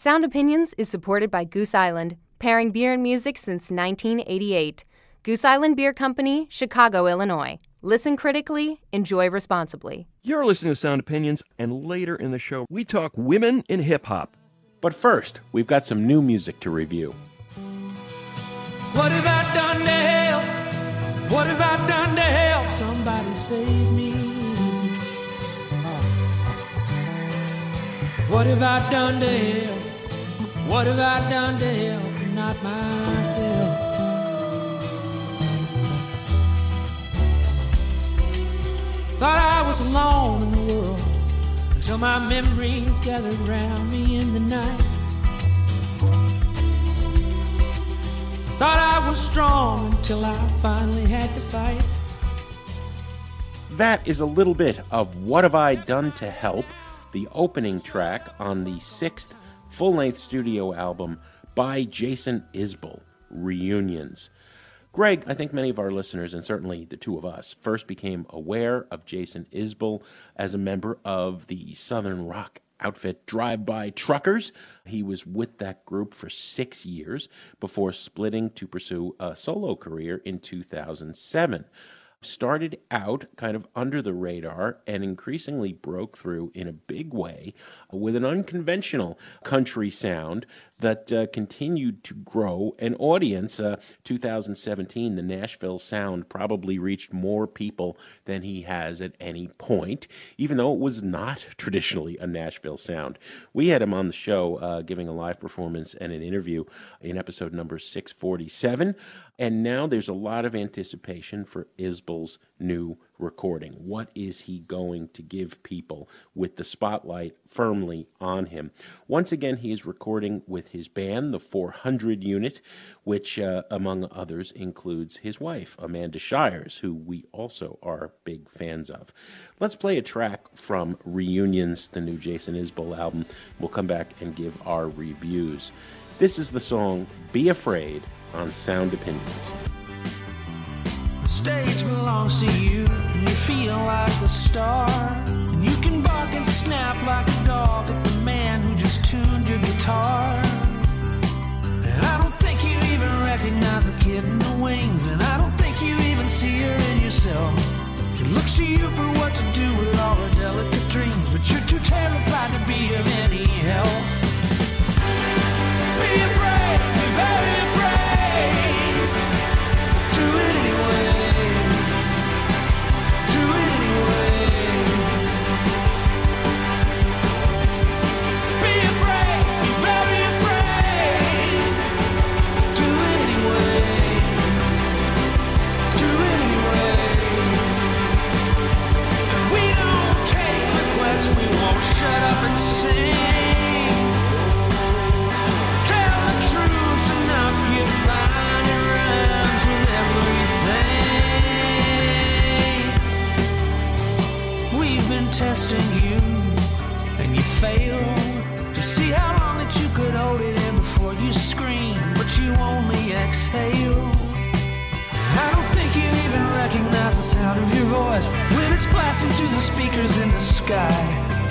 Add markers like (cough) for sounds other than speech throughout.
Sound Opinions is supported by Goose Island, pairing beer and music since 1988. Goose Island Beer Company, Chicago, Illinois. Listen critically, enjoy responsibly. You're listening to Sound Opinions, and later in the show, we talk women in hip hop. But first, we've got some new music to review. What have I done to help? What have I done to help somebody save me? What have I done to help? What have I done to help not myself? Thought I was alone in the world until my memories gathered round me in the night. Thought I was strong until I finally had to fight. That is a little bit of What Have I Done to Help, the opening track on the sixth full length studio album by Jason Isbell, Reunions. Greg, I think many of our listeners, and certainly the two of us, first became aware of Jason Isbell as a member of the Southern rock outfit Drive By Truckers. He was with that group for six years before splitting to pursue a solo career in 2007 started out kind of under the radar and increasingly broke through in a big way with an unconventional country sound that uh, continued to grow an audience. Uh, 2017, the Nashville Sound probably reached more people than he has at any point, even though it was not (laughs) traditionally a Nashville Sound. We had him on the show uh, giving a live performance and an interview in episode number 647. And now there's a lot of anticipation for Isbell's new recording. What is he going to give people with the spotlight firmly on him? Once again, he is recording with his band, the 400 Unit, which, uh, among others, includes his wife, Amanda Shires, who we also are big fans of. Let's play a track from Reunions, the new Jason Isbell album. We'll come back and give our reviews. This is the song Be Afraid on Sound Opinions. Stage belongs to you, and you feel like a star. And you can bark and snap like a dog at the man who just tuned your guitar. And I don't think you even recognize the kid in the wings, and I don't think you even see her in yourself. She looks to you for what to do with all her delicate dreams, but you're too terrified to be of any help. Be afraid, testing you, and you fail to see how long that you could hold it in before you scream, but you only exhale. I don't think you even recognize the sound of your voice when it's blasting through the speakers in the sky.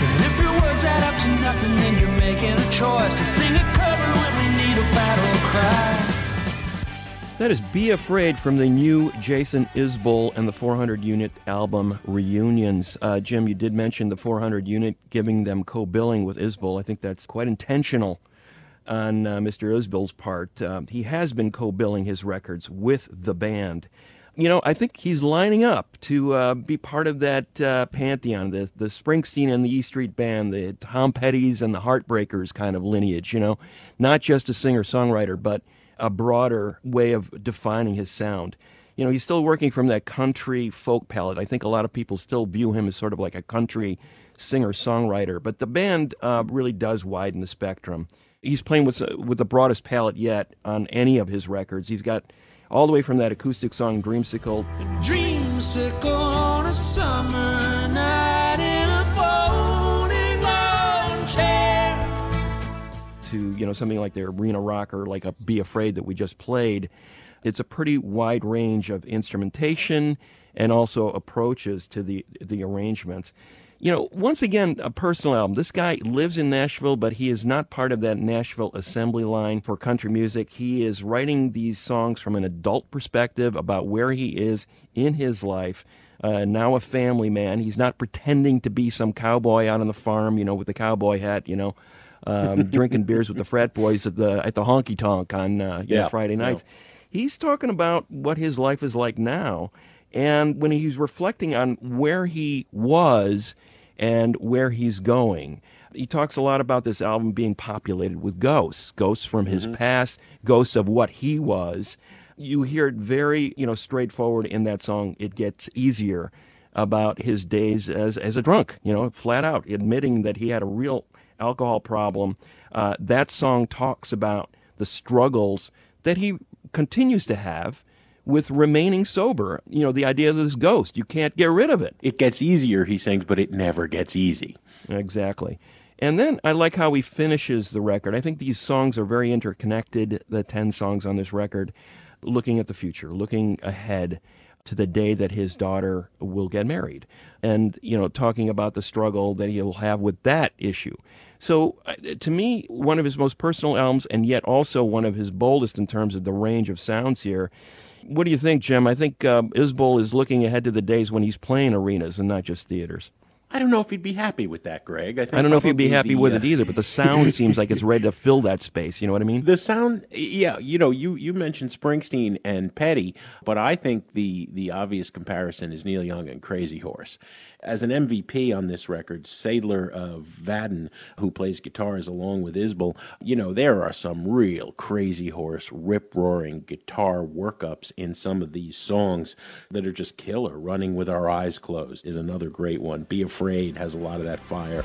And if your words add up to nothing, then you're making a choice to sing a cover when we need a battle cry. That is Be Afraid from the new Jason Isbell and the 400 Unit album Reunions. Uh, Jim, you did mention the 400 Unit giving them co billing with Isbell. I think that's quite intentional on uh, Mr. Isbell's part. Uh, he has been co billing his records with the band. You know, I think he's lining up to uh, be part of that uh, pantheon, the, the Springsteen and the E Street Band, the Tom Petty's and the Heartbreakers kind of lineage, you know, not just a singer songwriter, but a broader way of defining his sound. You know, he's still working from that country folk palette. I think a lot of people still view him as sort of like a country singer songwriter, but the band uh, really does widen the spectrum. He's playing with with the broadest palette yet on any of his records. He's got all the way from that acoustic song Dreamsicle Dreamsicle on a summer to you know something like the arena rocker, like a "Be Afraid" that we just played. It's a pretty wide range of instrumentation and also approaches to the the arrangements. you know, once again, a personal album. This guy lives in Nashville, but he is not part of that Nashville assembly line for country music. He is writing these songs from an adult perspective about where he is in his life. Uh, now a family man. He's not pretending to be some cowboy out on the farm, you know, with the cowboy hat, you know, um, drinking beers with the frat boys at the at the honky tonk on uh, you know, Yeah, Friday yeah. nights. He's talking about what his life is like now, and when he's reflecting on where he was and where he's going. He talks a lot about this album being populated with ghosts, ghosts from his past, ghosts of what he was. You hear it very, you know, straightforward in that song. It gets easier about his days as as a drunk, you know, flat out admitting that he had a real alcohol problem. Uh, that song talks about the struggles that he continues to have with remaining sober. You know, the idea of this ghost, you can't get rid of it. It gets easier, he sings, but it never gets easy. Exactly. And then I like how he finishes the record. I think these songs are very interconnected, the 10 songs on this record, looking at the future, looking ahead to the day that his daughter will get married and you know talking about the struggle that he'll have with that issue so uh, to me one of his most personal albums and yet also one of his boldest in terms of the range of sounds here what do you think jim i think um, is looking ahead to the days when he's playing arenas and not just theaters I don't know if he'd be happy with that, Greg. I, think I don't know if he'd be happy with uh, it either, but the sound seems like it's ready to (laughs) fill that space. You know what I mean? The sound, yeah, you know, you you mentioned Springsteen and Petty, but I think the the obvious comparison is Neil Young and Crazy Horse. As an MVP on this record, Sadler of Vaden, who plays guitars along with Isbell, you know, there are some real Crazy Horse rip roaring guitar workups in some of these songs that are just killer. Running with Our Eyes Closed is another great one. Be Afraid has a lot of that fire.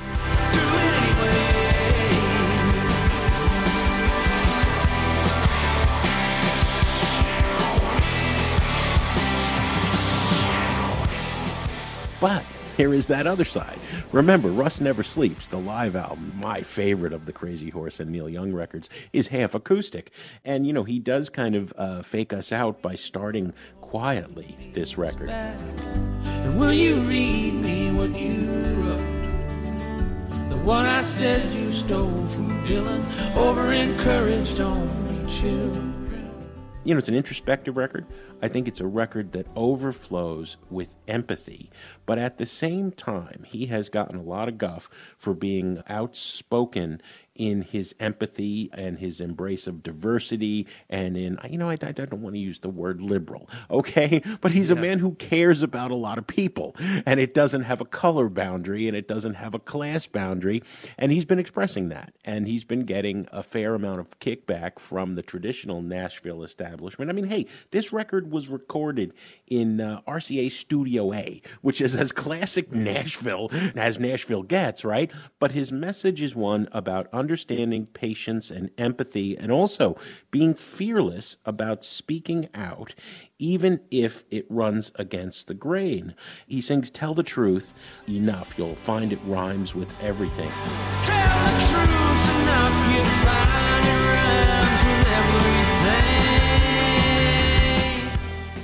But here is that other side. Remember, Rust Never Sleeps, the live album, my favorite of the Crazy Horse and Neil Young records, is half acoustic. And, you know, he does kind of uh, fake us out by starting quietly this record. And will you read me what you wrote? The one I said you stole from Dylan, over encouraged only children. You know, it's an introspective record. I think it's a record that overflows with empathy, but at the same time, he has gotten a lot of guff for being outspoken in his empathy and his embrace of diversity and in you know I, I don't want to use the word liberal okay? (laughs) But he's a man who cares about a lot of people and it doesn't have a color boundary and it doesn't have a class boundary and he's been expressing that and he's been getting a fair amount of kickback from the traditional Nashville establishment. I mean hey this record was recorded in uh, RCA Studio A which is as classic Nashville as Nashville gets right? But his message is one about understanding patience and empathy and also being fearless about speaking out even if it runs against the grain. He sings Tell the Truth enough. You'll find it rhymes with everything.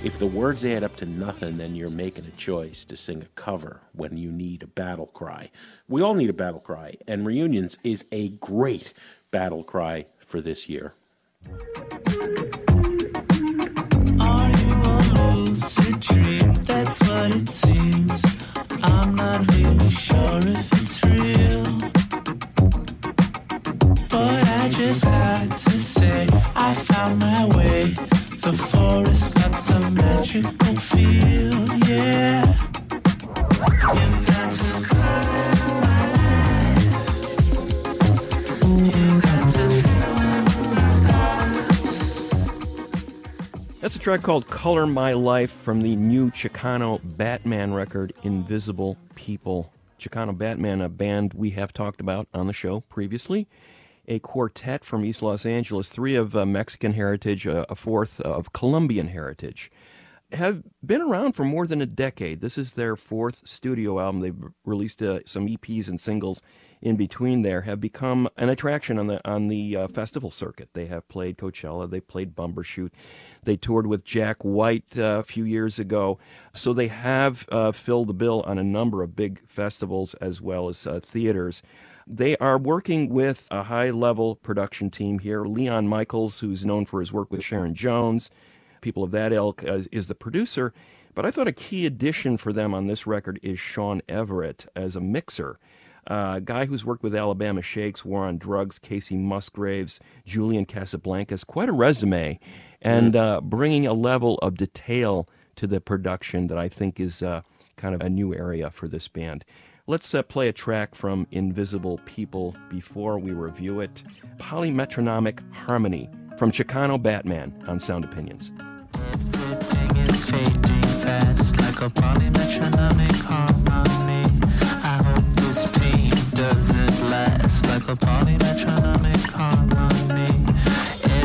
If the words add up to nothing, then you're making a choice to sing a cover when you need a battle cry. We all need a battle cry, and Reunions is a great battle cry for this year. Are you a lucid dream? That's what it seems. I'm not really sure if That's a track called Color My Life from the new Chicano Batman record, Invisible People. Chicano Batman, a band we have talked about on the show previously. A quartet from East Los Angeles, three of uh, Mexican heritage, uh, a fourth of Colombian heritage. Have been around for more than a decade. This is their fourth studio album. They've released uh, some EPs and singles in between there have become an attraction on the on the uh, festival circuit. They have played Coachella, they played Bumbershoot, they toured with Jack White uh, a few years ago, so they have uh, filled the bill on a number of big festivals as well as uh, theaters. They are working with a high level production team here. Leon Michels, who's known for his work with Sharon Jones, people of that ilk, uh, is the producer. But I thought a key addition for them on this record is Shawn Everett as a mixer. Uh, a guy who's worked with Alabama Shakes, War on Drugs, Kacey Musgraves, Julian Casablancas, quite a resume, and uh, bringing a level of detail to the production that I think is uh, kind of a new area for this band. Let's uh, play a track from Invisible People before we review it. Polymetronomic Harmony from Chicano Batman on Sound Opinions. Everything is fading fast like a polymetronomic harmony. I hope this pain doesn't last like a polymetronomic harmony.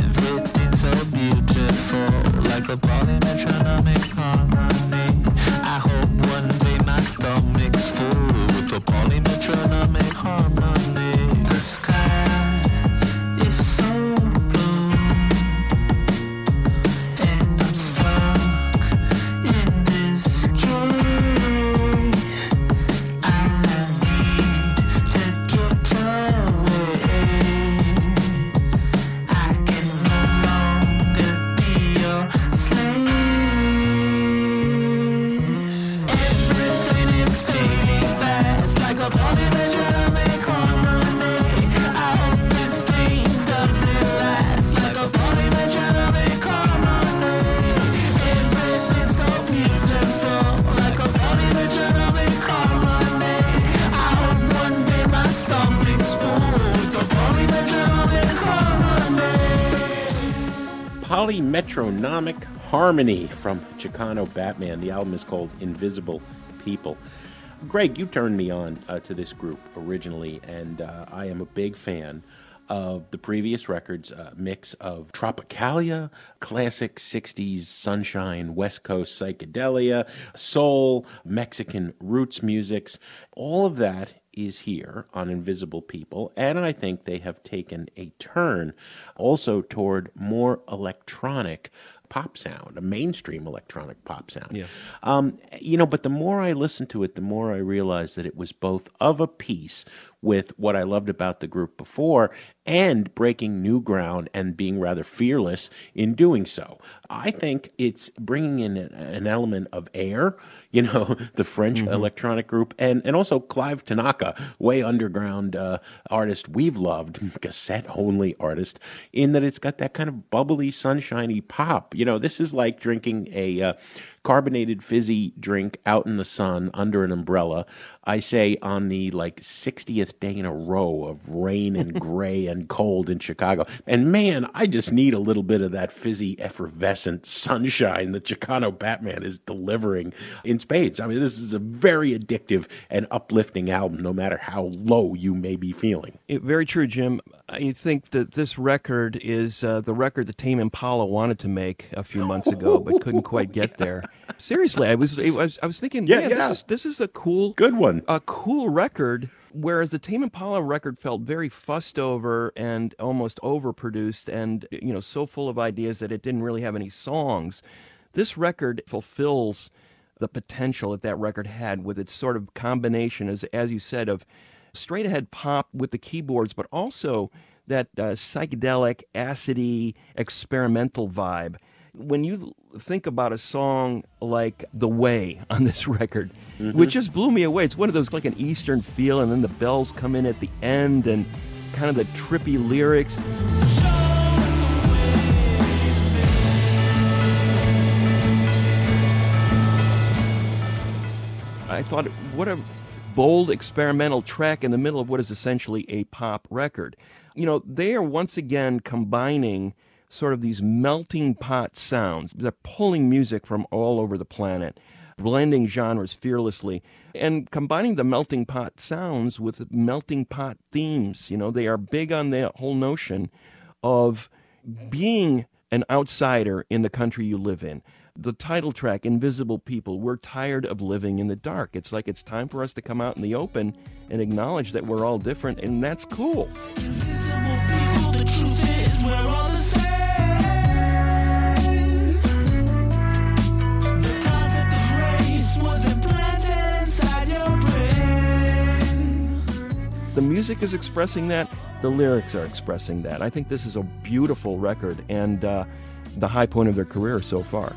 Everything's so beautiful like a polymetronomic Polymetronomic Harmony from Chicano Batman. The album is called Invisible People. Greg, you turned me on uh, to this group originally, and uh, I am a big fan of the previous records uh, mix of Tropicalia, classic 60s sunshine, West Coast psychedelia, soul, Mexican roots musics. All of that is here on Invisible People, and I think they have taken a turn also toward more electronic pop sound, a mainstream electronic pop sound. Yeah. Um, you know, but the more I listened to it, the more I realized that it was both of a piece with what I loved about the group before and breaking new ground and being rather fearless in doing so. I think it's bringing in an- element of air, you know, (laughs) the French electronic group, and, and also Clive Tanaka, way underground uh, artist we've loved, (laughs) cassette only artist, in that it's got that kind of bubbly, sunshiny pop. You know, this is like drinking a uh, carbonated fizzy drink out in the sun under an umbrella. I say on the like 60th day in a row of rain and (laughs) gray and cold in Chicago. And man, I just need a little bit of that fizzy, effervescent sunshine that Chicano Batman is delivering in spades. I mean, this is a very addictive and uplifting album, no matter how low you may be feeling. It, very true, Jim. I think that this record is uh, the record that Tame Impala wanted to make a few months ago, but couldn't quite get there. Seriously, I was I was, I was thinking, Yeah, yeah, yeah. This, is, this is a cool, Good one. a cool record. Whereas the Tame Impala record felt very fussed over and almost overproduced, and you know, so full of ideas that it didn't really have any songs. This record fulfills the potential that that record had with its sort of combination, as as you said, of straight ahead pop with the keyboards, but also that uh, psychedelic, acidy, experimental vibe. When you think about a song like The Way (laughs) on this record, mm-hmm. which just blew me away, it's one of those like an Eastern feel, and then the bells come in at the end and kind of the trippy lyrics. I thought, what a bold experimental track in the middle of what is essentially a pop record. You know, they are once again combining sort of these melting pot sounds. They're pulling music from all over the planet, blending genres fearlessly, and combining the melting pot sounds with melting pot themes. You know, they are big on the whole notion of being an outsider in the country you live in. The title track, Invisible People, we're tired of living in the dark. It's like it's time for us to come out in the open and acknowledge that we're all different, and that's cool. The music is expressing that, the lyrics are expressing that. I think this is a beautiful record and uh, the high point of their career so far.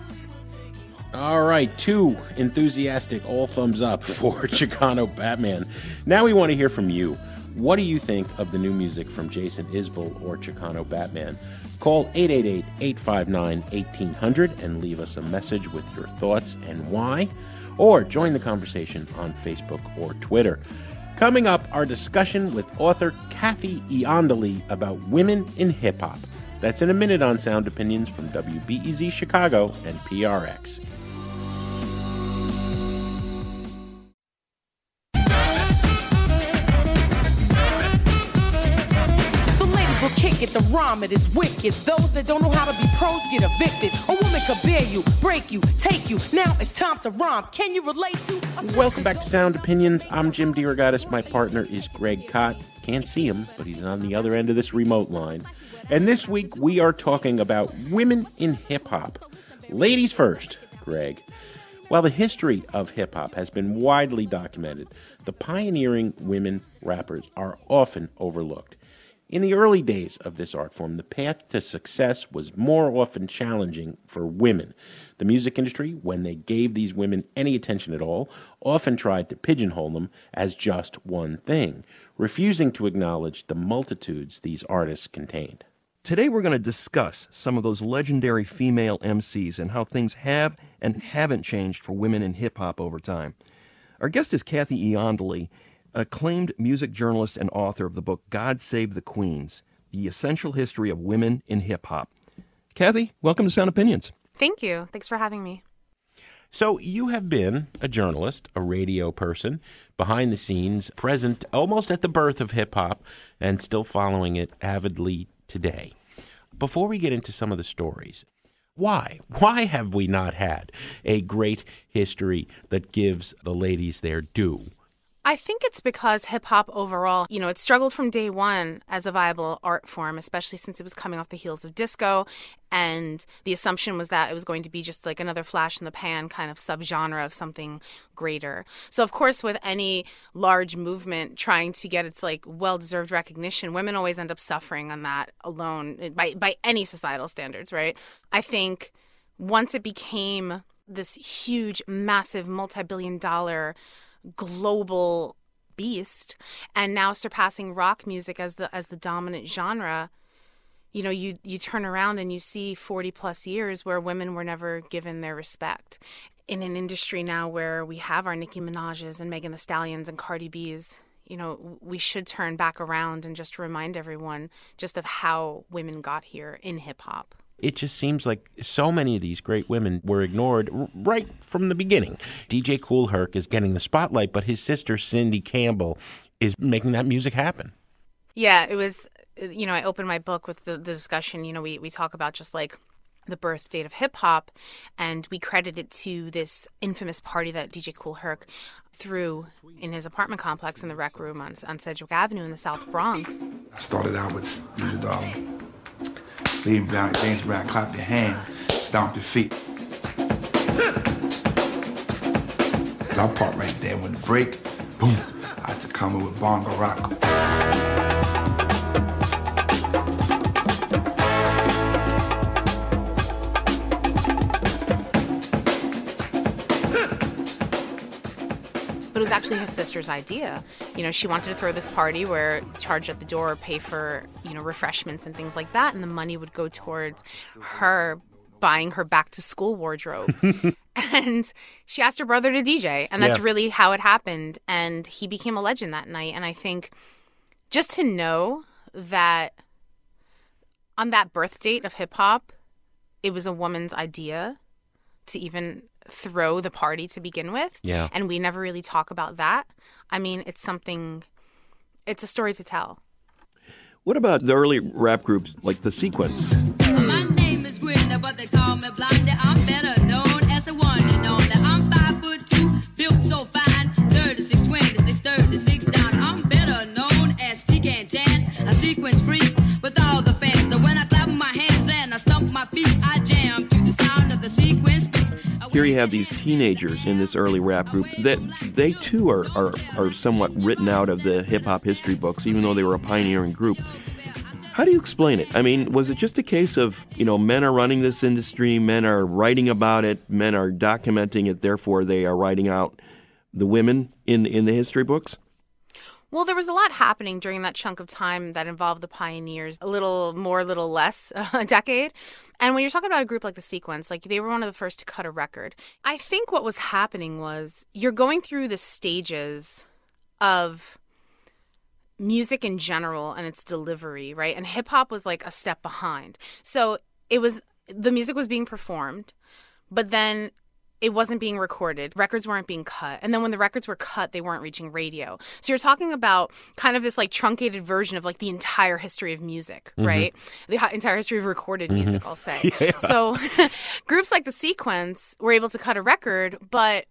All right, two enthusiastic all thumbs up (laughs) for Chicano Batman. Now we want to hear from you. What do you think of the new music from Jason Isbell or Chicano Batman? Call 888 859 1800 and leave us a message with your thoughts and why. Or join the conversation on Facebook or Twitter. Coming up, our discussion with author Kathy Iandoli about women in hip hop. That's in a minute on Sound Opinions from WBEZ Chicago and PRX. Ladies will kick it, the rhyme it is wicked. Those that don't know how to be pros get evicted. A woman could bear you, break you, take you. Now it's time to rhyme. Can you relate to? Welcome back to Sound Opinions. I'm Jim DeRogatis. My partner is Greg Kot. Can't see him, but he's on the other end of this remote line. And this week we are talking about women in hip hop. Ladies first, Greg. While the history of hip hop has been widely documented, the pioneering women rappers are often overlooked. In the early days of this art form, the path to success was more often challenging for women. The music industry, when they gave these women any attention at all, often tried to pigeonhole them as just one thing, refusing to acknowledge the multitudes these artists contained. Today, we're going to discuss some of those legendary female MCs and how things have and haven't changed for women in hip hop over time. Our guest is Kathy Iandoli, acclaimed music journalist and author of the book God Save the Queens The Essential History of Women in Hip Hop. Kathy, welcome to Sound Opinions. Thank you. Thanks for having me. So, you have been a journalist, a radio person, behind the scenes, present almost at the birth of hip hop, and still following it avidly today. Before we get into some of the stories, why? Why have we not had a great history that gives the ladies their due? I think it's because hip hop overall, you know, it struggled from day one as a viable art form, especially since it was coming off the heels of disco. And the assumption was that it was going to be just like another flash in the pan kind of subgenre of something greater. So, of course, with any large movement trying to get its like well deserved recognition, women always end up suffering on that alone eh, by, by any societal standards, right? I think once it became this huge, massive, multi billion dollar global beast and now surpassing rock music as the as the dominant genre you know you you turn around and you see 40 plus years where women were never given their respect. In an industry now where we have our Nicki Minaj's and Megan Thee Stallions and Cardi B's you know we should turn back around and just remind everyone just of how women got here in hip hop it just seems like so many of these great women were ignored r- right from the beginning. DJ Kool Herc is getting the spotlight, but his sister Cindy Campbell is making that music happen. Yeah, it was, you know, I opened my book with the, the discussion. You know, we, we talk about just like the birth date of hip hop, and we credit it to this infamous party that DJ Kool Herc threw in his apartment complex in the rec room on, on Sedgwick Avenue in the South Bronx. I started out with you know, um, leave Brown, James Brown, clap your hand, stomp your feet. That part right there, when the break, boom, I had to come in with bongo rock. Was actually his sister's idea. You know, she wanted to throw this party where charge at the door, pay for, you know, refreshments and things like that, and the money would go towards her buying her back to school wardrobe. (laughs) and she asked her brother to DJ, and that's Yeah. really how it happened. And he became a legend that night. And I think just to know that on that birth date of hip hop, it was a woman's idea to even throw the party to begin with. Yeah. And we never really talk about that. I mean, it's something, it's a story to tell. What about the early rap groups like The Sequence? My name is Greg call me Blondie. I'm better Here you have these teenagers in this early rap group that they too are, are, are somewhat written out of the hip hop history books, even though they were a pioneering group. How do you explain it? I mean, was it just a case of, you know, men are running this industry, men are writing about it, men are documenting it, therefore they are writing out the women in, in the history books? Well, there was a lot happening during that chunk of time that involved the pioneers, a little more, a little less, (laughs) a decade. And when you're talking about a group like the Sequence, like they were one of the first to cut a record. I think what was happening was you're going through the stages of music in general and its delivery, right? And hip hop was like a step behind. So it was the music was being performed, but then it wasn't being recorded. Records weren't being cut. And then when the records were cut, they weren't reaching radio. So you're talking about kind of this like truncated version of like the entire history of music, mm-hmm. right? The entire history of recorded mm-hmm. music, I'll say. (laughs) So (laughs) groups like the Sequence were able to cut a record, but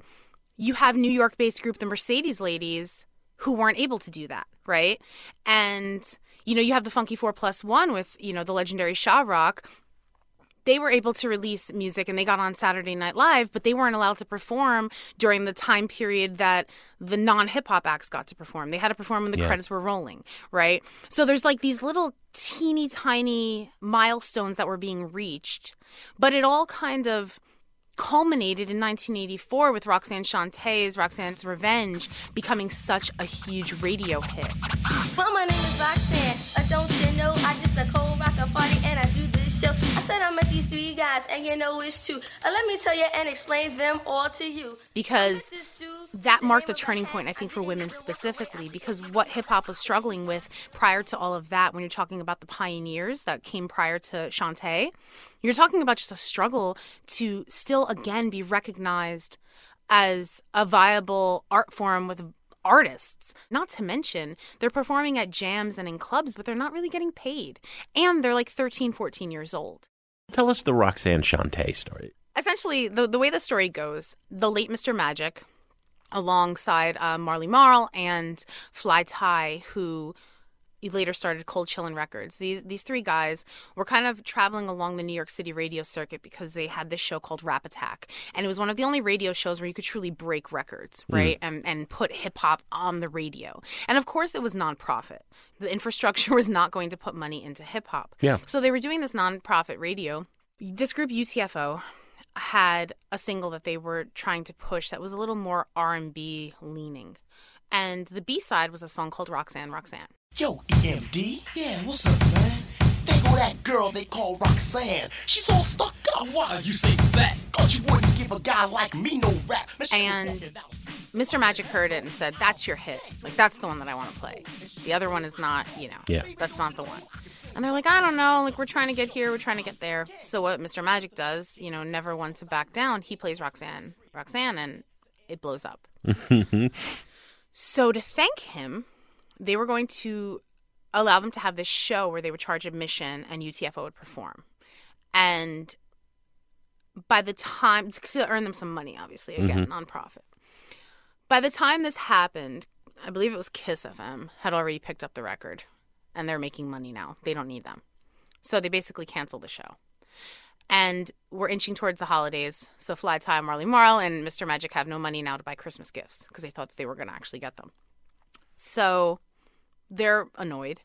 you have New York based group the Mercedes Ladies who weren't able to do that, right? And you know, you have the Funky Four Plus One with, you know, the legendary Sha-Rock. They were able to release music and they got on Saturday Night Live, but they weren't allowed to perform during the time period that the non hip hop acts got to perform. They had to perform when the Yeah. credits were rolling, right? So there's like these little teeny tiny milestones that were being reached, but it all kind of culminated in 1984 with Roxanne Shanté's Roxanne's Revenge becoming such a huge radio hit. Well, my name is Roxanne. Uh, don't you know I just a cold rocker party show. I said I met these three guys and you know it's true. Uh, let me tell you and explain them all to you. because that marked a turning point, I think, for women specifically. Because what hip hop was struggling with prior to all of that, when you're talking about the pioneers that came prior to Shanté, you're talking about just a struggle to still again be recognized as a viable art form with artists. Not to mention, they're performing at jams and in clubs, but they're not really getting paid. And they're like 13, 14 years old. Tell us the Roxanne Shante story. essentially the the way the story goes, the late Mr. Magic, alongside uh, Marley Marl and Fly Ty, who later started Cold Chillin' Records. These these three guys were kind of traveling along the New York City radio circuit because they had this show called Rap Attack, and it was one of the only radio shows where you could truly break records, mm. right, and and put hip hop on the radio. And of course, it was nonprofit. The infrastructure (laughs) was not going to put money into hip hop. Yeah. So they were doing this nonprofit radio. This group UTFO had a single that they were trying to push that was a little more R&B leaning. And the B-side was a song called Roxanne Roxanne. Yo, EMD. Yeah, what's up, man? There go that girl they call Roxanne. She's all stuck up. Why you say fat? Cause you wouldn't give a guy like me no rap. Man, And walking down the street. Mr. Magic heard it and said, "That's your hit. Like that's the one that I want to play. The other one is not, you know. Yeah. That's not the one." And they're like, "I don't know. Like we're trying to get here, we're trying to get there." So what Mr. Magic does, you know, never one to back down. He plays Roxanne, Roxanne, and it blows up. (laughs) so to thank him, they were going to allow them to have this show where they would charge admission and UTFO would perform. And by the time to earn them some money, obviously, again, mm-hmm. nonprofit. By the time this happened, I believe it was Kiss FM had already picked up the record, and they're making money now. They don't need them, so they basically canceled the show. And we're inching towards the holidays, so Fly Ty, Marley Marl, and Mr. Magic have no money now to buy Christmas gifts because they thought that they were going to actually get them. So they're annoyed,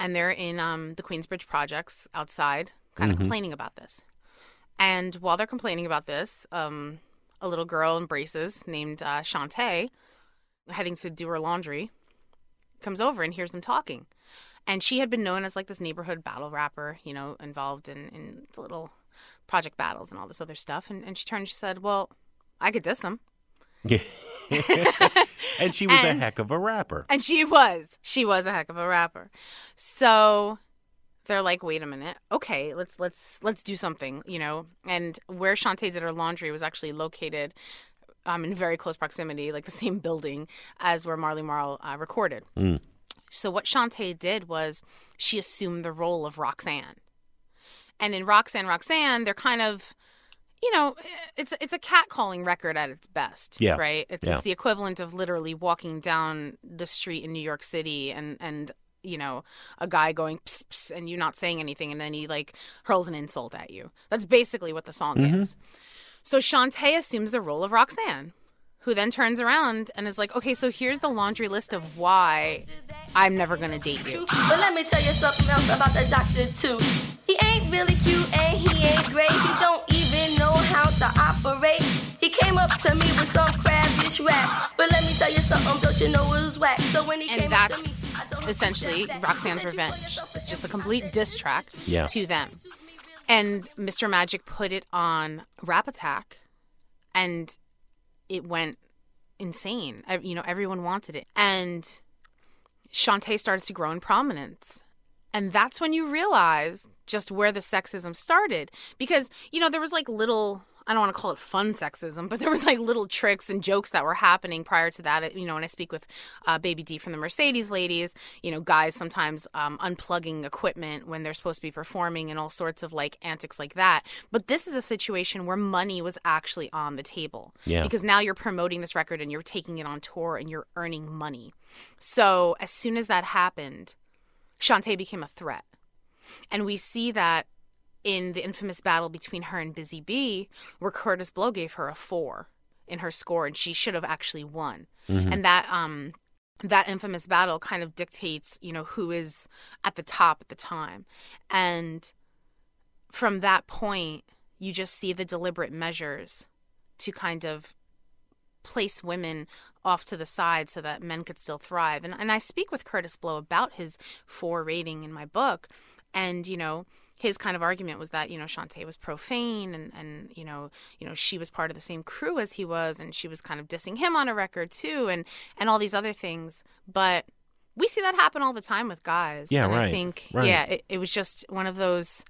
and they're in um, the Queensbridge projects outside, kind of complaining about this. And while they're complaining about this, um, a little girl in braces named uh, Shanté, heading to do her laundry, comes over and hears them talking. And she had been known as like this neighborhood battle rapper, you know, involved in, in the little project battles and all this other stuff. And, and she turned and she said, Well, I could diss them. (laughs) And she was a heck of a rapper. And she was. She was a heck of a rapper. So they're like, wait a minute. Okay, let's let's let's do something, you know. And where Shanté did her laundry was actually located um, in very close proximity, like the (laughs) same building as where Marley Marl uh, recorded. So what Shanté did was she assumed the role of Roxanne. And in Roxanne, Roxanne, they're kind of, you know, it's it's a catcalling record at its best. Yeah. Right. It's Yeah. it's the equivalent of literally walking down the street in New York City and and you know a guy going psst, psst, and you not saying anything and then he like hurls an insult at you. That's basically what the song Mhm. is. So Shanté assumes the role of Roxanne, who then turns around and is like, okay, so here's the laundry list of why I'm never gonna date you. But let me tell you something else about the doctor too. He ain't really cute and he ain't great. He don't even know how to operate. He came up to me with some crabbish rap. But let me tell you something, don't you know it was whack? So when he And came that's up to me, I told him essentially Roxanne's revenge. It's just a complete diss track Yeah. to them. And Mr. Magic put it on Rap Attack, and it went insane. You know, everyone wanted it. And Shanté started to grow in prominence. And that's when you realize just where the sexism started. Because, you know, there was like little, I don't want to call it fun sexism, but there was like little tricks and jokes that were happening prior to that. You know, when I speak with uh, Baby D from the Mercedes ladies, you know, guys sometimes um, unplugging equipment when they're supposed to be performing and all sorts of like antics like that. But this is a situation where money was actually on the table. Yeah. Because now you're promoting this record and you're taking it on tour and you're earning money. So as soon as that happened, Shanté became a threat. And we see that in the infamous battle between her and Busy Bee, where Kurtis Blow gave her a four in her score, and she should have actually won. Mhm. And that um that infamous battle kind of dictates, you know, who is at the top at the time. And from that point, you just see the deliberate measures to kind of place women off to the side so that men could still thrive. And and I speak with Kurtis Blow about his four rating in my book. And, you know, his kind of argument was that, you know, Shanté was profane and, and you know, you know, she was part of the same crew as he was and she was kind of dissing him on a record too and and all these other things. But we see that happen all the time with guys. Yeah, and I right, think right. yeah, it, it was just one of those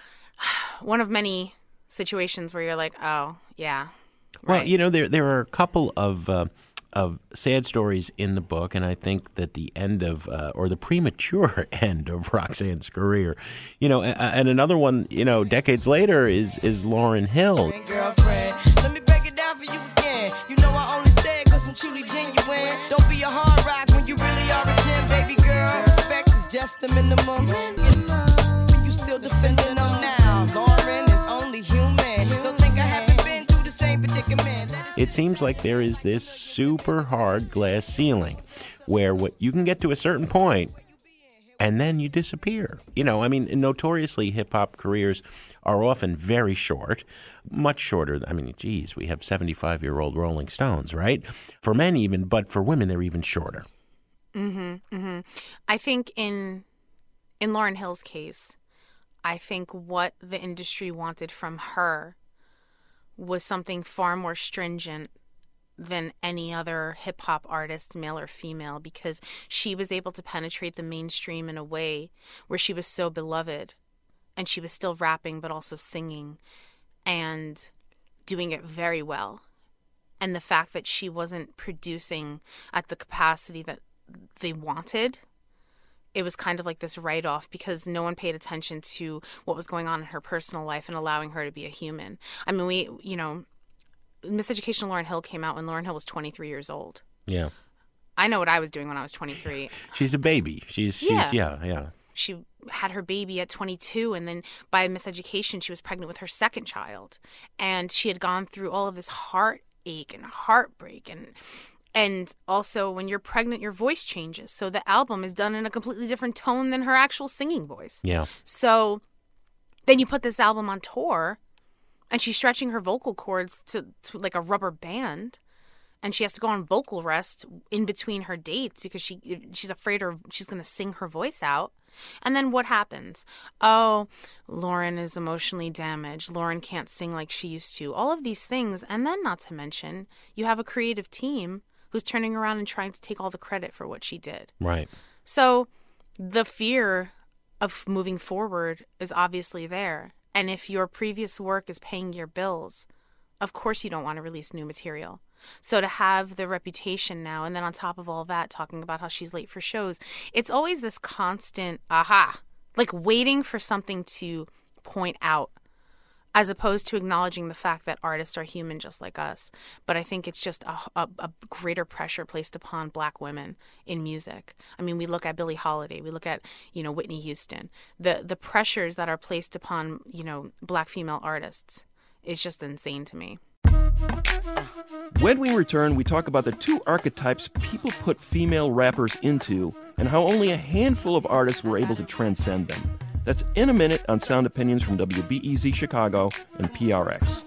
(sighs) one of many situations where you're like, Oh, yeah. Well, you know, there there are a couple of uh, of sad stories in the book, and I think that the end of uh, or the premature (laughs) end of Roxanne's career, you know, a- a- and another one, you know, decades later is is Lauryn Hill. Let me break it down for you again. You know I only say it cause I'm truly genuine. Don't be a hard rock when you really are a gem, baby girl. Respect is just minimum. You still defending It seems like there is this super hard glass ceiling where what you can get to a certain point and then you disappear. You know, I mean, notoriously hip hop careers are often very short, much shorter. I mean, geez, we have 75 year old Rolling Stones, right? For men, even, but for women, they're even shorter. Mm-hmm. Mm-hmm. I think in in Lauryn Hill's case, I think what the industry wanted from her was something far more stringent than any other hip hop artist, male or female, because she was able to penetrate the mainstream in a way where she was so beloved and she was still rapping but also singing and doing it very well. And the fact that she wasn't producing at the capacity that they wanted it was kind of like this write off because no one paid attention to what was going on in her personal life and allowing her to be a human. I mean, we, you know, Miseducation Lauryn Hill came out when Lauryn Hill was 23 years old. Yeah. I know what I was doing when I was 23. (laughs) She's a baby. She's, she's, Yeah. yeah, yeah. She had her baby at 22, and then by miseducation, she was pregnant with her second child. And she had gone through all of this heartache and heartbreak and and also when you're pregnant your voice changes. So the album is done in a completely different tone than her actual singing voice. Yeah. so then you put this album on tour and she's stretching her vocal cords to, to like a rubber band and she has to go on vocal rest in between her dates because she she's afraid her she's going to sing her voice out. And then what happens? Oh Lauryn is emotionally damaged. Lauryn can't sing like she used to. All of these things. And then not to mention you have a creative team who's turning around and trying to take all the credit for what she did Right. so the fear of moving forward is obviously there. And if your previous work is paying your bills, of course you don't want to release new material. So to have the reputation now, and then on top of all that, talking about how she's late for shows, it's always this constant aha, like waiting for something to point out as opposed to acknowledging the fact that artists are human just like us. But I think it's just a, a, a, greater pressure placed upon black women in music. I mean, we look at Billie Holiday, we look at, you know, Whitney Houston. The the pressures that are placed upon, you know, black female artists is just insane to me. When we return, we talk about the two archetypes people put female rappers into and how only a handful of artists were able to transcend them. That's in a minute on Sound Opinions from WBEZ Chicago and PRX.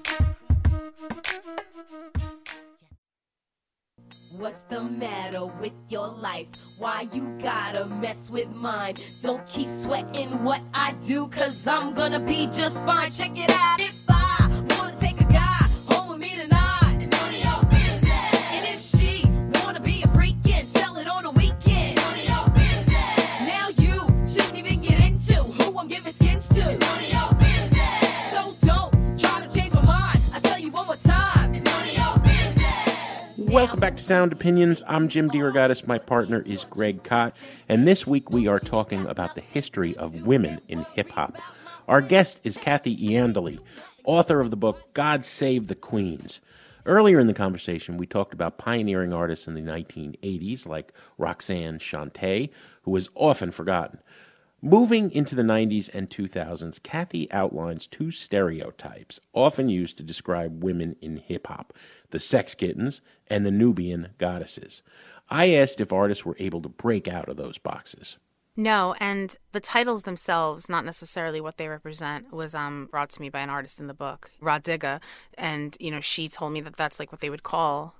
What's the matter with your life? Why you gotta mess with mine? Don't keep sweating what I do, cause I'm gonna be just fine. Check it out if I Welcome back to Sound Opinions. I'm Jim DeRogatis. My partner is Greg Kot. And this week we are talking about the history of women in hip hop. Our guest is Kathy Iandoli, author of the book God Save the Queens. Earlier in the conversation, we talked about pioneering artists in the 1980s like Roxanne Shanté, who is often forgotten. Moving into the 90s and 2000s, Kathy outlines two stereotypes often used to describe women in hip hop the sex kittens and the Nubian goddesses. I asked if artists were able to break out of those boxes. No, and the titles themselves, not necessarily what they represent, was um, brought to me by an artist in the book, Rah Digga, and you know she told me that that's like what they would call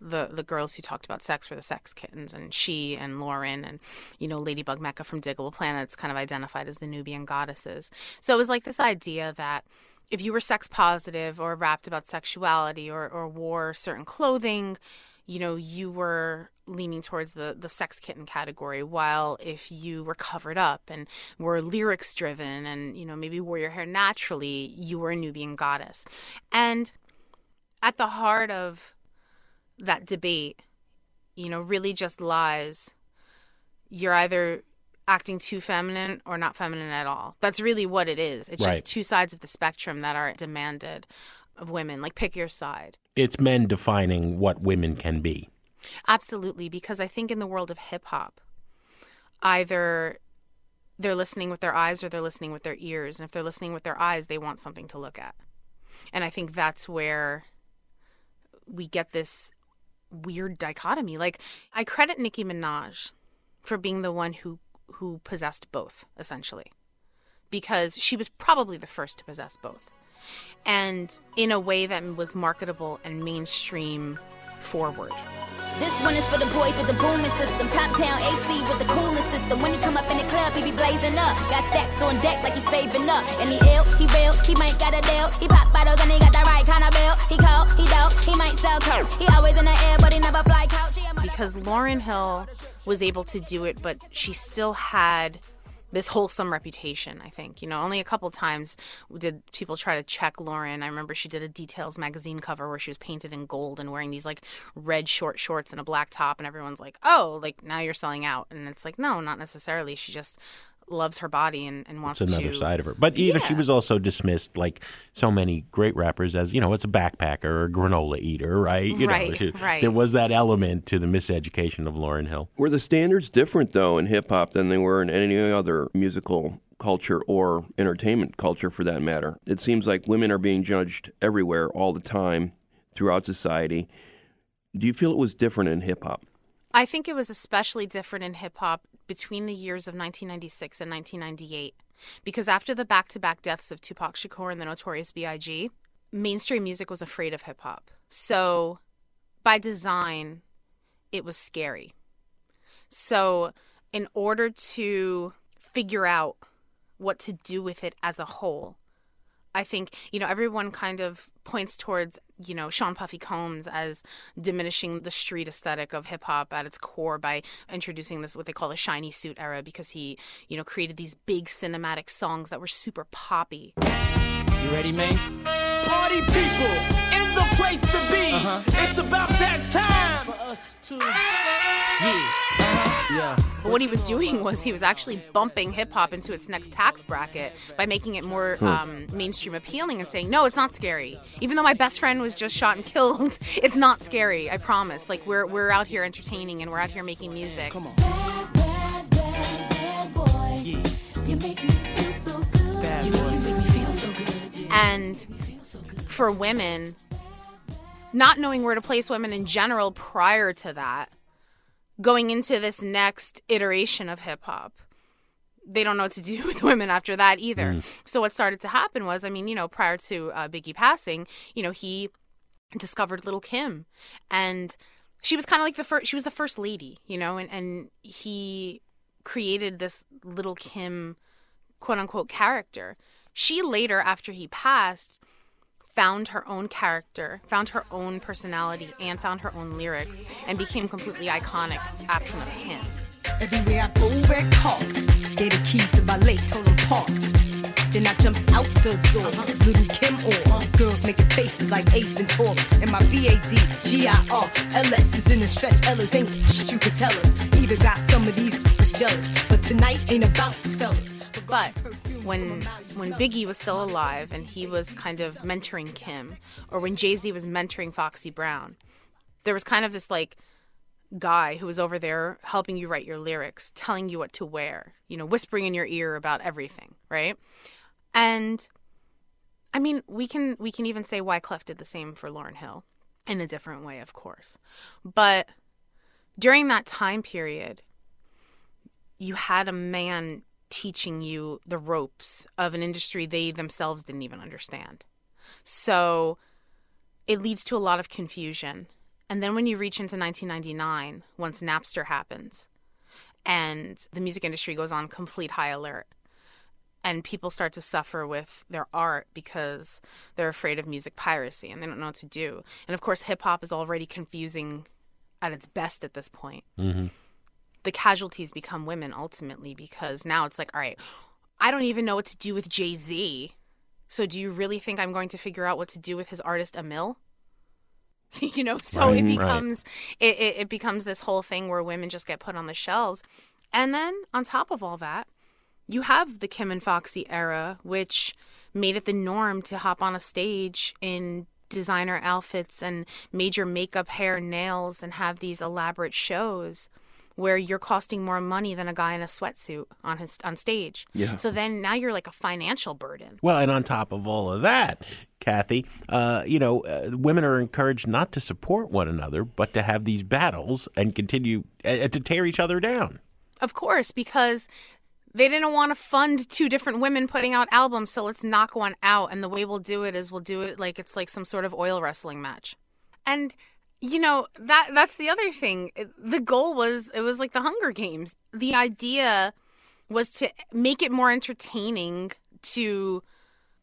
the the girls who talked about sex were the sex kittens, and she and Lauryn and you know Ladybug Mecca from Diggable Planets kind of identified as the Nubian goddesses. So it was like this idea that if you were sex positive or rapped about sexuality or or wore certain clothing, you know you were leaning towards the the sex kitten category while if you were covered up and were lyrics driven and you know maybe wore your hair naturally you were a nubian goddess. And at the heart of that debate you know really just lies you're either acting too feminine or not feminine at all that's really what it is it's Right. just two sides of the spectrum that are demanded of women like pick your side It's men defining what women can be. Absolutely, because I think in the world of hip hop, either they're listening with their eyes or they're listening with their ears. And if they're listening with their eyes, they want something to look at. And I think that's where we get this weird dichotomy. Like I credit Nicki Minaj for being the one who who possessed both, essentially. Because she was probably the first to possess both. And in a way that was marketable and mainstream forward. This one is for the boys with the booming system. Top down AC with the coolest system. When he come up in the club, he be blazing up. Got stacks on deck like he's saving up. And he ill, he real, he might got a deal. He pop bottles and he got the right kind of bill. He cold, he dope, he might sell coke. He always in the air, but he never fly couch. Because Lauryn Hill was able to do it, but she still had this wholesome reputation. I think you know only a couple times did people try to check Lauryn. I remember she did a Details magazine cover where she was painted in gold and wearing these like red short shorts and a black top, and everyone's like, "Oh, like now you're selling out," and it's like, no, not necessarily. She just loves her body and, and wants It's another to side of her. But you know, she was also dismissed, like so many great rappers, as you know, it's a backpacker or a granola eater, right? You know, Right, she- right. There was that element to the miseducation of Lauryn Hill. Were the standards different, though, in hip hop than they were in any other musical culture or entertainment culture for that matter? It seems like women are being judged everywhere all the time throughout society. Do you feel it was different in hip hop? I think it was especially different in hip hop between the years of 1996 and 1998 because after the back-to-back deaths of Tupac Shakur and the Notorious B.I.G., mainstream music was afraid of hip hop. So, by design, it was scary. So, in order to figure out what to do with it as a whole, I think, you know, everyone kind of points towards, you know, Sean Puffy Combs as diminishing the street aesthetic of hip hop at its core by introducing this, what they call a shiny suit era, because he, you know, created these big cinematic songs that were super poppy. You ready, Mase? Party people in the place to be. Uh-huh. It's about that time for us to Yeah. But what he was doing was he was actually bumping hip hop into its next tax bracket by making it more Hmm. um, mainstream appealing and saying, no, it's not scary. Even though my best friend was just shot and (laughs) killed, it's not scary. I promise. Like we're we're out here entertaining and we're out here making music. Come on. And for women, not knowing where to place women in general prior to that, going into this next iteration of hip hop, they don't know what to do (laughs) with women after that either. Mm. So what started to happen was, I mean, you know, prior to uh, Biggie passing, you know, he discovered Lil' Kim, and she was kind of like the first. She was the first lady, you know, and and he created this Lil' Kim, quote unquote, character. She later, after he passed, found her own character, found her own personality, and found her own lyrics, and became completely iconic, absent of him. Everywhere I go, red car. Gave the keys to lake, told park. Then I jumps out the door. Lil' Kim or girls making faces like Ace and Ventura. And my B-A-D, is in the stretch. Ellis ain't shit you could tell us. Even got some of these jealous. But tonight ain't about the fellas. But when when Biggie was still alive and he was kind of mentoring Kim, or when Jay Z was mentoring Foxy Brown, there was kind of this like guy who was over there helping you write your lyrics, telling you what to wear, you know, whispering in your ear about everything, right? And I mean, we can we can even say Wyclef did the same for Lauryn Hill in a different way, of course. But during that time period, you had a man teaching you the ropes of an industry they themselves didn't even understand. So it leads to a lot of confusion. And then when you reach into 1999, once Napster happens and the music industry goes on complete high alert, and people start to suffer with their art because they're afraid of music piracy and they don't know what to do. And of course, hip hop is already confusing at its best at this point Mm-hmm. The casualties become women ultimately because now it's like, all right, I don't even know what to do with Jay Z. So do you really think I'm going to figure out what to do with his artist Amil? (laughs) you know, so Right, it right. becomes it, it, it becomes this whole thing where women just get put on the shelves. And then on top of all that, you have the Kim and Foxy era, which made it the norm to hop on a stage in designer outfits and major makeup, hair, nails, and have these elaborate shows where you're costing more money than a guy in a sweatsuit on his on stage. Yeah. So then now you're like a financial burden. Well, and on top of all of that, Kathy, uh, you know, uh, women are encouraged not to support one another, but to have these battles and continue uh, to tear each other down. Of course, because they didn't want to fund two different women putting out albums, so let's knock one out. And the way we'll do it is we'll do it like it's like some sort of oil wrestling match. And you know that that's the other thing. The goal was it was like the Hunger Games. The idea was to make it more entertaining to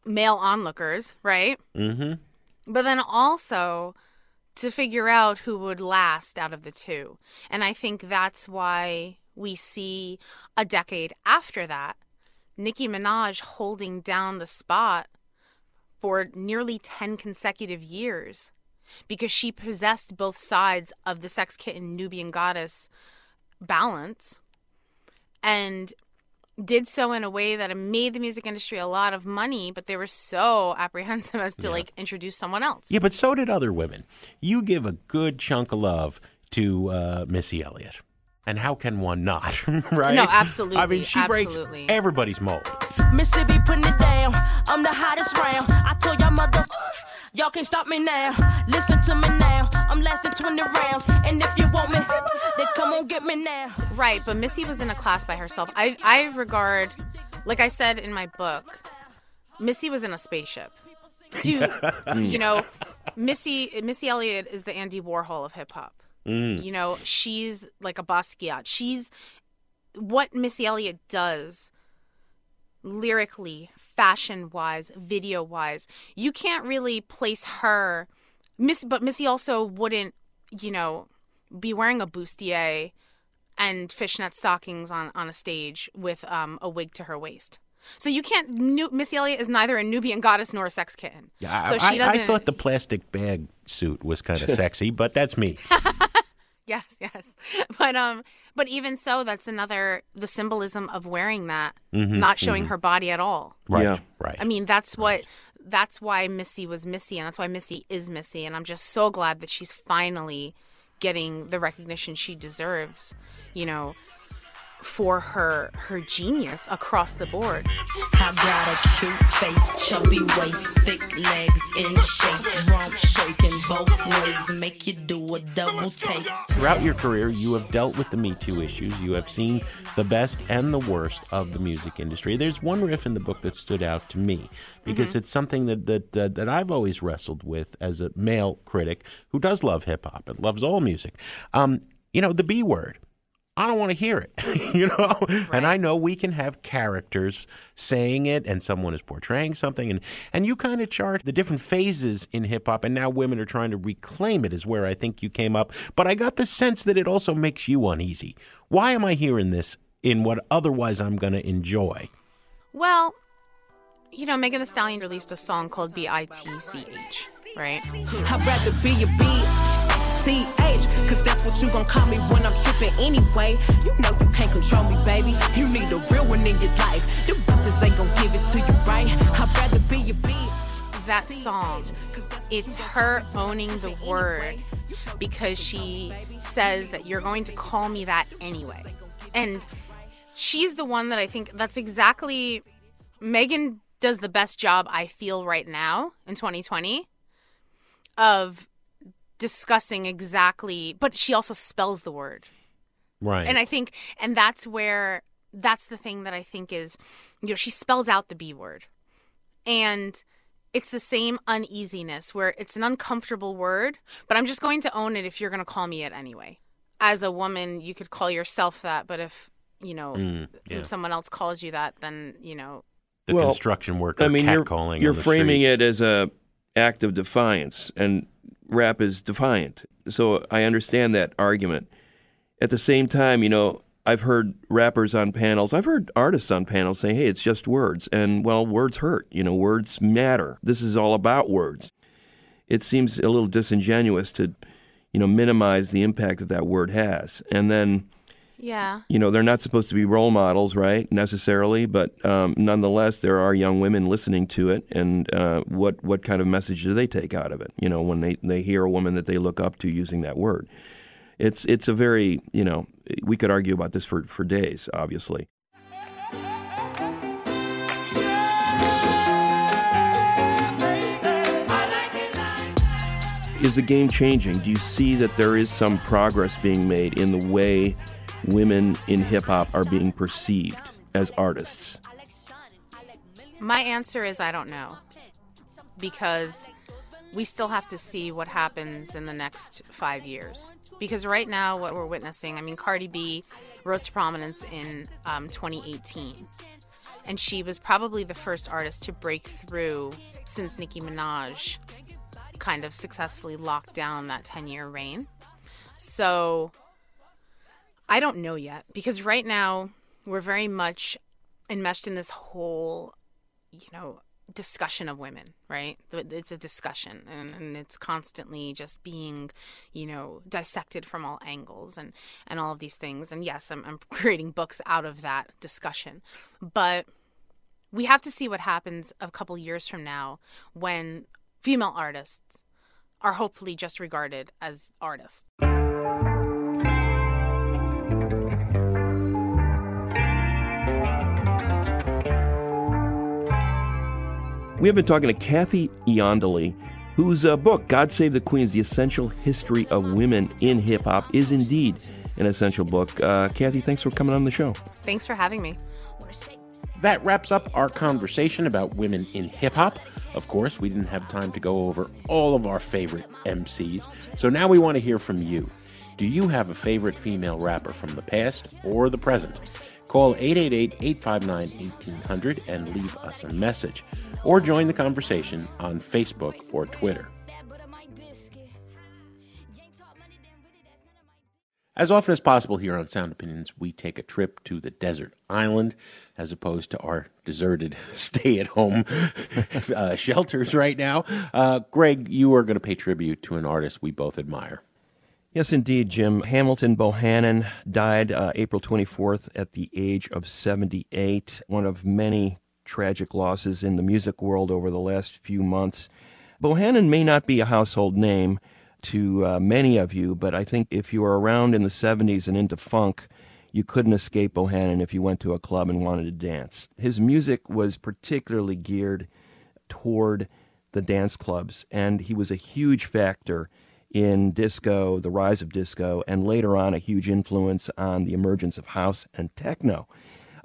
male onlookers, right? Mm-hmm. but then also to figure out who would last out of the two. And I think that's why we see a decade after that Nicki Minaj holding down the spot for nearly 10 consecutive years because she possessed both sides of the sex kitten Nubian goddess balance and did so in a way that it made the music industry a lot of money, but they were so apprehensive as to like introduce someone else. Yeah, but so did other women. You give a good chunk of love to uh, Missy Elliott. And how can one not, (laughs) right? No, absolutely, I mean, she absolutely. breaks everybody's mold. Mississippi putting it down. I'm the hottest round. I told y'all mother, y'all can't stop me now. Listen to me now. I'm lasting 20 rounds. And if you want me, then come on get me now. Right, but Missy was in a class by herself. I, I regard, like I said in my book, Missy was in a spaceship. To, (laughs) you know, Missy Missy Elliott is the Andy Warhol of hip hop. Mm. You know, she's like a Basquiat. She's what Missy Elliott does lyrically, fashion wise, video wise. You can't really place her Miss but Missy also wouldn't, you know, be wearing a bustier and fishnet stockings on, on a stage with um, a wig to her waist. So you can't. Nu- Missy Elliott is neither a Nubian goddess nor a sex kitten. Yeah, so I, she I- I doesn't. thought the plastic bag suit was kind of sexy, but that's me. (laughs) Yes, (laughs) yes. But um but even so that's another the symbolism of wearing that, Mhm, not showing mhm. her body at all. Right, Yeah. right. I mean, that's what that's why Missy was Missy and that's why Missy is Missy and I'm just so glad that she's finally getting the recognition she deserves, you know, for her her genius across the board. I got a cute face, chubby waist, thick legs in shape, rump shaking both ways, make you do a double take. Throughout your career, you have dealt with the Me Too issues. You have seen the best and the worst of the music industry. There's one riff in the book that stood out to me because Mhm. it's something that, that that that I've always wrestled with as a male critic who does love hip hop and loves all music. Um, you know, the B word. I don't want to hear it, (laughs) you know. And I know we can have characters saying it, and someone is portraying something, and and you kind of chart the different phases in hip hop, and now women are trying to reclaim it. Is where I think you came up, but I got the sense that it also makes you uneasy. Why am I hearing this in what otherwise I'm going to enjoy? Well, you know, Megan Thee Stallion released a song called B I T C H, right? I'd rather be a B C H, cause that's what you gon' call me when I'm tripping anyway. You know you can't control me, baby. You need a real one in your life. The brothers ain't gon' give it to you right. I'd rather be a B. that song it's her owning the word because she says that you're going to call me that anyway and she's the one that i think that's exactly megan does the best job i feel right now in 2020 of discussing exactly but she also spells the word Right. and I think, and that's where, that's the thing that I think is, you know, she spells out the B word. And it's the same uneasiness where it's an uncomfortable word, but I'm just going to own it if you're going to call me it anyway. As a woman, you could call yourself that, but if, you know, Mm, yeah. if someone else calls you that, then, you know, the Well, construction worker I mean, you're, catcalling. you're on the framing street. it as a act of defiance, and rap is defiant. So I understand that argument. At the same time, you know, I've heard rappers on panels, I've heard artists on panels say, "Hey, it's just words," and well, words hurt. You know, words matter. This is all about words. It seems a little disingenuous to, you know, minimize the impact that that word has, and then yeah. you know they're not supposed to be role models right necessarily but um, nonetheless there are young women listening to it and uh, what what kind of message do they take out of it you know when they, they hear a woman that they look up to using that word it's it's a very you know we could argue about this for, for days obviously is the game changing? Do you see that there is some progress being made in the way women in hip hop are being perceived as artists? My answer is I don't know. Because we still have to see what happens in the next five years. Because right now, what we're witnessing, I mean, Cardi B rose to prominence in um, 2018. And she was probably the first artist to break through since Nicki Minaj kind of successfully locked down that 10 year reign. So I don't know yet because right now we're very much enmeshed in this whole, you know, discussion of women, right? It's a discussion and, and it's constantly just being, you know, dissected from all angles and, and all of these things. And yes, I'm, I'm (laughs) creating books out of that discussion. But we have to see what happens a couple years from now when female artists are hopefully just regarded as artists. We have been talking to Kathy Iandoli, whose uh, book, God Save the Queens The Essential History of Women in Hip Hop, is indeed an essential book. Uh, Kathy, thanks for coming on the show. Thanks for having me. That wraps up our conversation about women in hip hop. Of course, we didn't have time to go over all of our favorite MCs, so now we want to hear from you. Do you have a favorite female rapper from the past or the present? Call 888 859 1800 and leave us a message, or join the conversation on Facebook or Twitter. As often as possible here on Sound Opinions, we take a trip to the desert island as opposed to our deserted (laughs) stay at home (laughs) uh, shelters right now. Uh, Greg, you are going to pay tribute to an artist we both admire. Yes, indeed, Jim. Hamilton Bohannon died uh, April 24th at the age of 78, one of many tragic losses in the music world over the last few months. Bohannon may not be a household name to uh, many of you, but I think if you were around in the 70s and into funk, you couldn't escape Bohannon if you went to a club and wanted to dance. His music was particularly geared toward the dance clubs, and he was a huge factor in disco, the rise of disco, and later on a huge influence on the emergence of house and techno.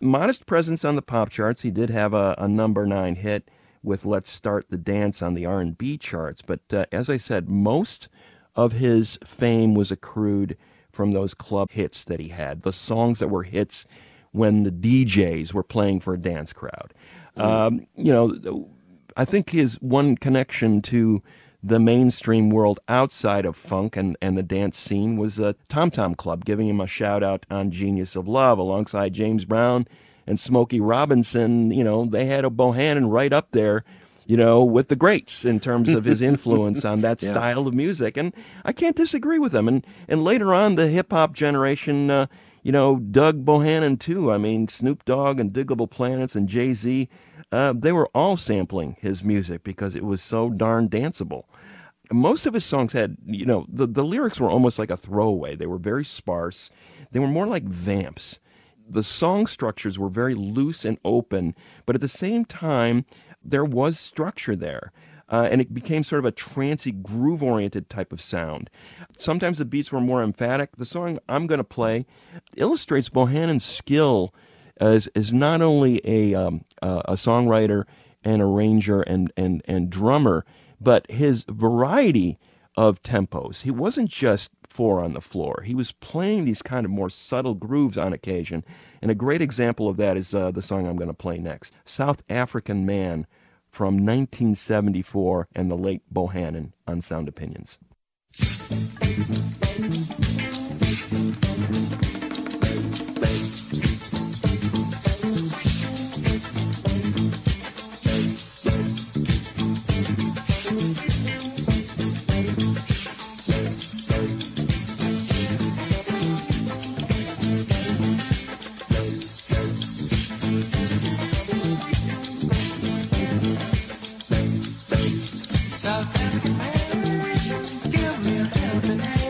Modest presence on the pop charts. He did have a, a number nine hit with "Let's Start the Dance" on the R&B charts, but uh, as I said, most of his fame was accrued from those club hits that he had, the songs that were hits when the DJs were playing for a dance crowd. Um, you know, I think his one connection to the mainstream world outside of funk and, and the dance scene was a Tom Tom Club, giving him a shout out on Genius of Love alongside James Brown and Smokey Robinson. You know, they had a Bohannon right up there, you know, with the greats in terms of his influence on that (laughs) Yeah. style of music. And I can't disagree with them. And, and later on, the hip hop generation, uh, you know, dug Bohannon too. I mean, Snoop Dogg and Diggable Planets and Jay Z, uh, they were all sampling his music because it was so darn danceable. Most of his songs had, you know, the, the lyrics were almost like a throwaway. They were very sparse. They were more like vamps. The song structures were very loose and open, but at the same time, there was structure there. Uh, and it became sort of a trancy, groove oriented type of sound. Sometimes the beats were more emphatic. The song I'm going to play illustrates Bohannon's skill as, as not only a, um, uh, a songwriter and arranger and, and, and drummer, but his variety of tempos. He wasn't just four on the floor. He was playing these kind of more subtle grooves on occasion. And a great example of that is uh, the song I'm going to play next South African Man from 1974 and the late Bohannon on Sound Opinions. South give me a hand.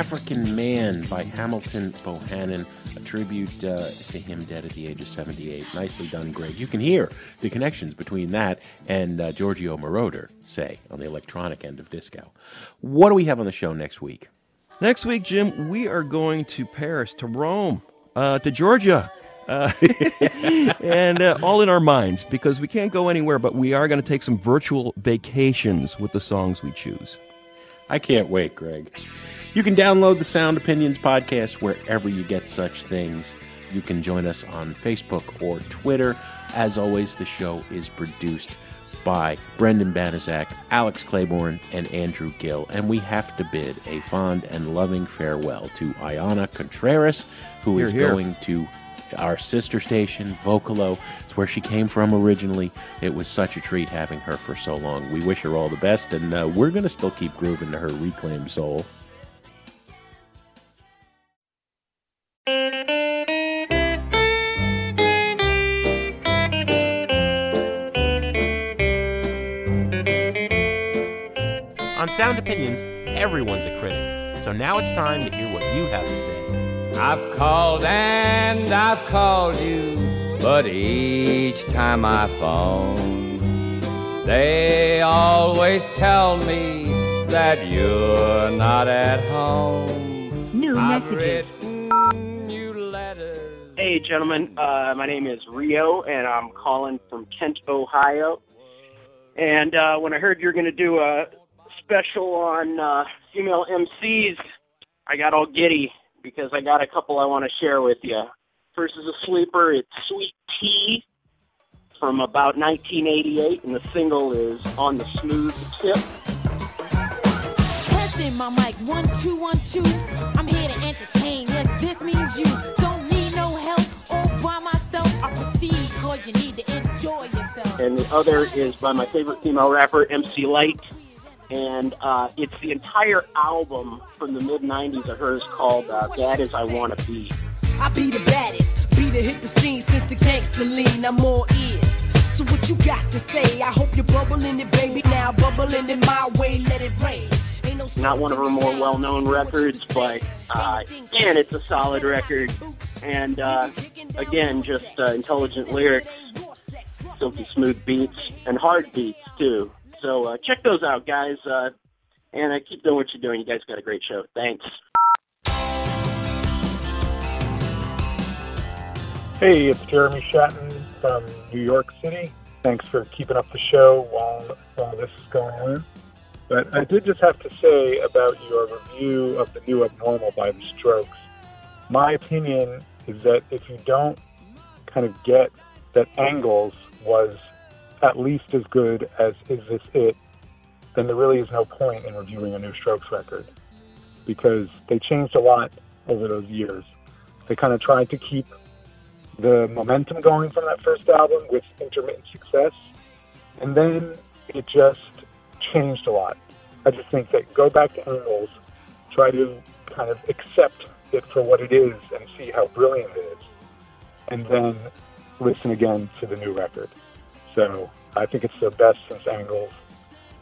African Man by Hamilton Bohannon, a tribute uh, to him dead at the age of 78. Nicely done, Greg. You can hear the connections between that and uh, Giorgio Moroder, say, on the electronic end of disco. What do we have on the show next week? Next week, Jim, we are going to Paris, to Rome, uh, to Georgia. Uh, (laughs) and uh, all in our minds because we can't go anywhere, but we are going to take some virtual vacations with the songs we choose. I can't wait, Greg. You can download the Sound Opinions podcast wherever you get such things. You can join us on Facebook or Twitter. As always, the show is produced by Brendan Banaszak, Alex Claiborne, and Andrew Gill. And we have to bid a fond and loving farewell to Ayana Contreras, who Here, is here. going to our sister station, Vocalo. It's where she came from originally. It was such a treat having her for so long. We wish her all the best, and uh, we're going to still keep grooving to her reclaimed soul. Sound Opinions, everyone's a critic. So now it's time to hear what you have to say. I've called and I've called you, but each time I phone, they always tell me that you're not at home. New I've messages. written. Hey, gentlemen. Uh, my name is Rio, and I'm calling from Kent, Ohio. And uh, when I heard you're going to do a special on uh, female MCs, I got all giddy because I got a couple I want to share with you. First is a sleeper. It's Sweet Tee from about 1988, and the single is On the Smooth Tip. Testing my mic, one, two, one, two. I'm here to entertain. Yes, this means you don't need no help all by myself. I proceed cause you need to enjoy yourself. and the other is by my favorite female rapper, MC Lyte. And uh, it's the entire album from the mid 90s of hers called uh, Bad As I Wanna Be. I be the baddest, be the hit the scene since the gangster lean. I'm all ears. So what you got to say? I hope you're bubbling it, baby. Now bubbling it my way, let it rain. No Not one of her more well known records, but uh, again, it's a solid record. And uh, again, just uh, intelligent lyrics, silky smooth beats, and hard beats too. So uh, check those out, guys. Uh, and uh, keep doing what you're doing. You guys got a great show. Thanks. Hey, it's Jeremy Shatton from New York City. Thanks for keeping up the show while, while this is going on. But I did just have to say about your review of the new abnormal by the Strokes. My opinion is that if you don't kind of get that Angles was at least as good as Is This It, then there really is no point in reviewing a new Strokes record because they changed a lot over those years. They kind of tried to keep the momentum going from that first album with intermittent success, and then it just changed a lot. I just think that go back to Angles, try to kind of accept it for what it is and see how brilliant it is, and then listen again to the new record. So I think it's their best since Angles,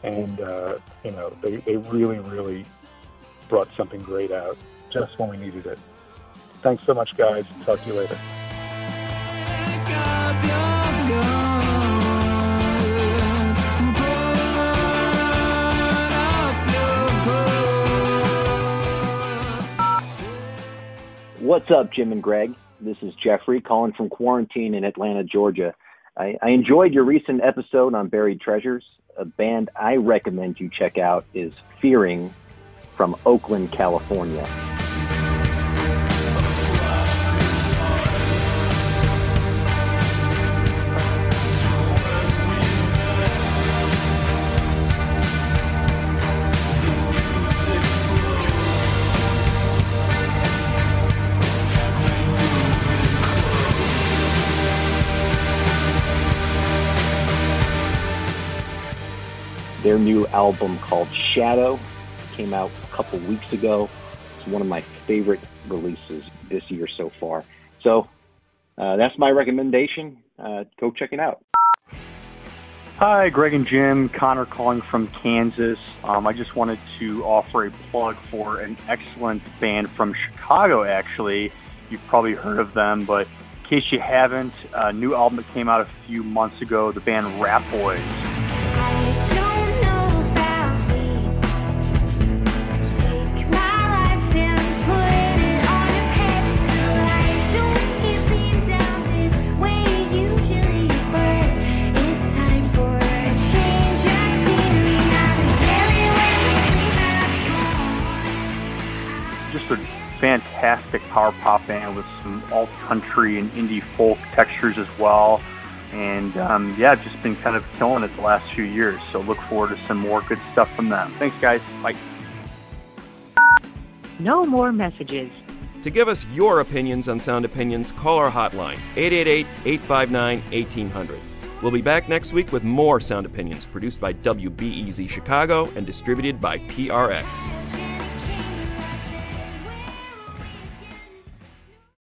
and uh, you know they, they really really brought something great out just when we needed it. Thanks so much, guys. Talk to you later. What's up, Jim and Greg? This is Jeffrey calling from quarantine in Atlanta, Georgia. I, I enjoyed your recent episode on buried treasures. A band I recommend you check out is Fearing from Oakland, California. Their new album called Shadow came out a couple weeks ago. It's one of my favorite releases this year so far. So uh, that's my recommendation. Uh, go check it out. Hi, Greg and Jim. Connor calling from Kansas. Um, I just wanted to offer a plug for an excellent band from Chicago, actually. You've probably heard of them, but in case you haven't, a new album that came out a few months ago, the band Ratboys. Fantastic power pop band with some alt country and indie folk textures as well. And um, yeah, just been kind of killing it the last few years. So look forward to some more good stuff from them. Thanks, guys. Bye. No more messages. To give us your opinions on Sound Opinions, call our hotline, 888 859 1800. We'll be back next week with more Sound Opinions produced by WBEZ Chicago and distributed by PRX.